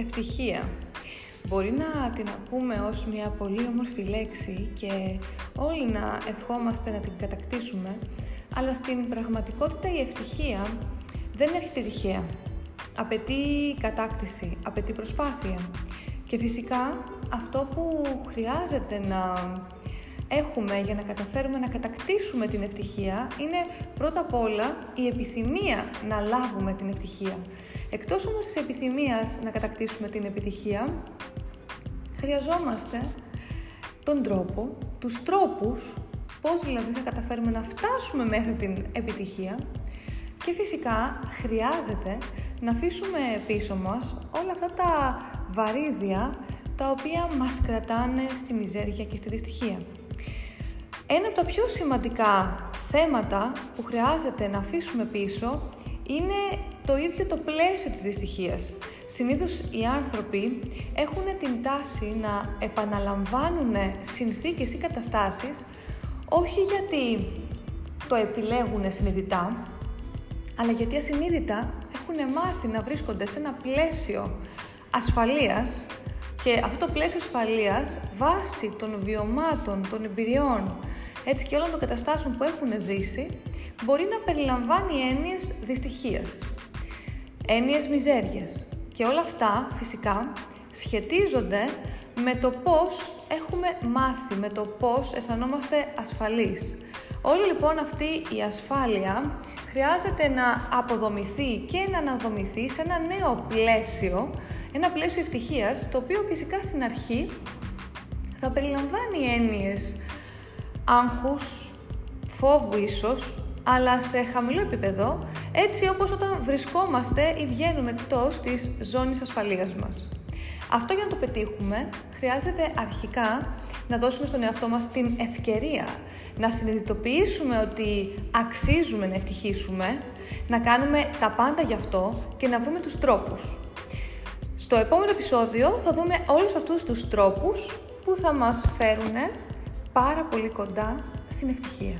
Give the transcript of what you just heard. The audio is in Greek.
Ευτυχία. Μπορεί να την ακούμε ως μια πολύ όμορφη λέξη και όλοι να ευχόμαστε να την κατακτήσουμε, αλλά στην πραγματικότητα η ευτυχία δεν έρχεται τυχαία. Απαιτεί κατάκτηση, απαιτεί προσπάθεια. Και φυσικά αυτό που χρειάζεται να έχουμε για να καταφέρουμε να κατακτήσουμε την ευτυχία είναι πρώτα απ' όλα η επιθυμία να λάβουμε την ευτυχία. Εκτός όμως της επιθυμίας να κατακτήσουμε την επιτυχία, χρειαζόμαστε τον τρόπο, τους τρόπους, πώς δηλαδή θα καταφέρουμε να φτάσουμε μέχρι την επιτυχία και φυσικά χρειάζεται να αφήσουμε πίσω μας όλα αυτά τα βαρύδια τα οποία μας κρατάνε στη μιζέρια και στη δυστυχία. Ένα από τα πιο σημαντικά θέματα που χρειάζεται να αφήσουμε πίσω είναι το ίδιο το πλαίσιο της δυστυχίας. Συνήθως οι άνθρωποι έχουν την τάση να επαναλαμβάνουν συνθήκες ή καταστάσεις όχι γιατί το επιλέγουν συνειδητά, αλλά γιατί ασυνείδητα έχουν μάθει να βρίσκονται σε ένα πλαίσιο ασφαλείας και αυτό το πλαίσιο ασφαλείας βάσει των βιωμάτων, των εμπειριών, έτσι και όλων των καταστάσεων που έχουν ζήσει, μπορεί να περιλαμβάνει έννοιες δυστυχίας, έννοιες μιζέριας. Και όλα αυτά φυσικά σχετίζονται με το πώς έχουμε μάθει, με το πώς αισθανόμαστε ασφαλείς. Όλη λοιπόν αυτή η ασφάλεια χρειάζεται να αποδομηθεί και να αναδομηθεί σε ένα νέο πλαίσιο, ένα πλαίσιο ευτυχίας, το οποίο φυσικά στην αρχή θα περιλαμβάνει έννοιες άγχους, φόβου ίσως, αλλά σε χαμηλό επίπεδο, έτσι όπως όταν βρισκόμαστε ή βγαίνουμε εκτός της ζώνης ασφαλείας μας. Αυτό για να το πετύχουμε, χρειάζεται αρχικά να δώσουμε στον εαυτό μας την ευκαιρία να συνειδητοποιήσουμε ότι αξίζουμε να ευτυχίσουμε, να κάνουμε τα πάντα γι' αυτό και να βρούμε τους τρόπους. Στο επόμενο επεισόδιο θα δούμε όλους αυτούς τους τρόπους που θα μας φέρουν πάρα πολύ κοντά στην ευτυχία.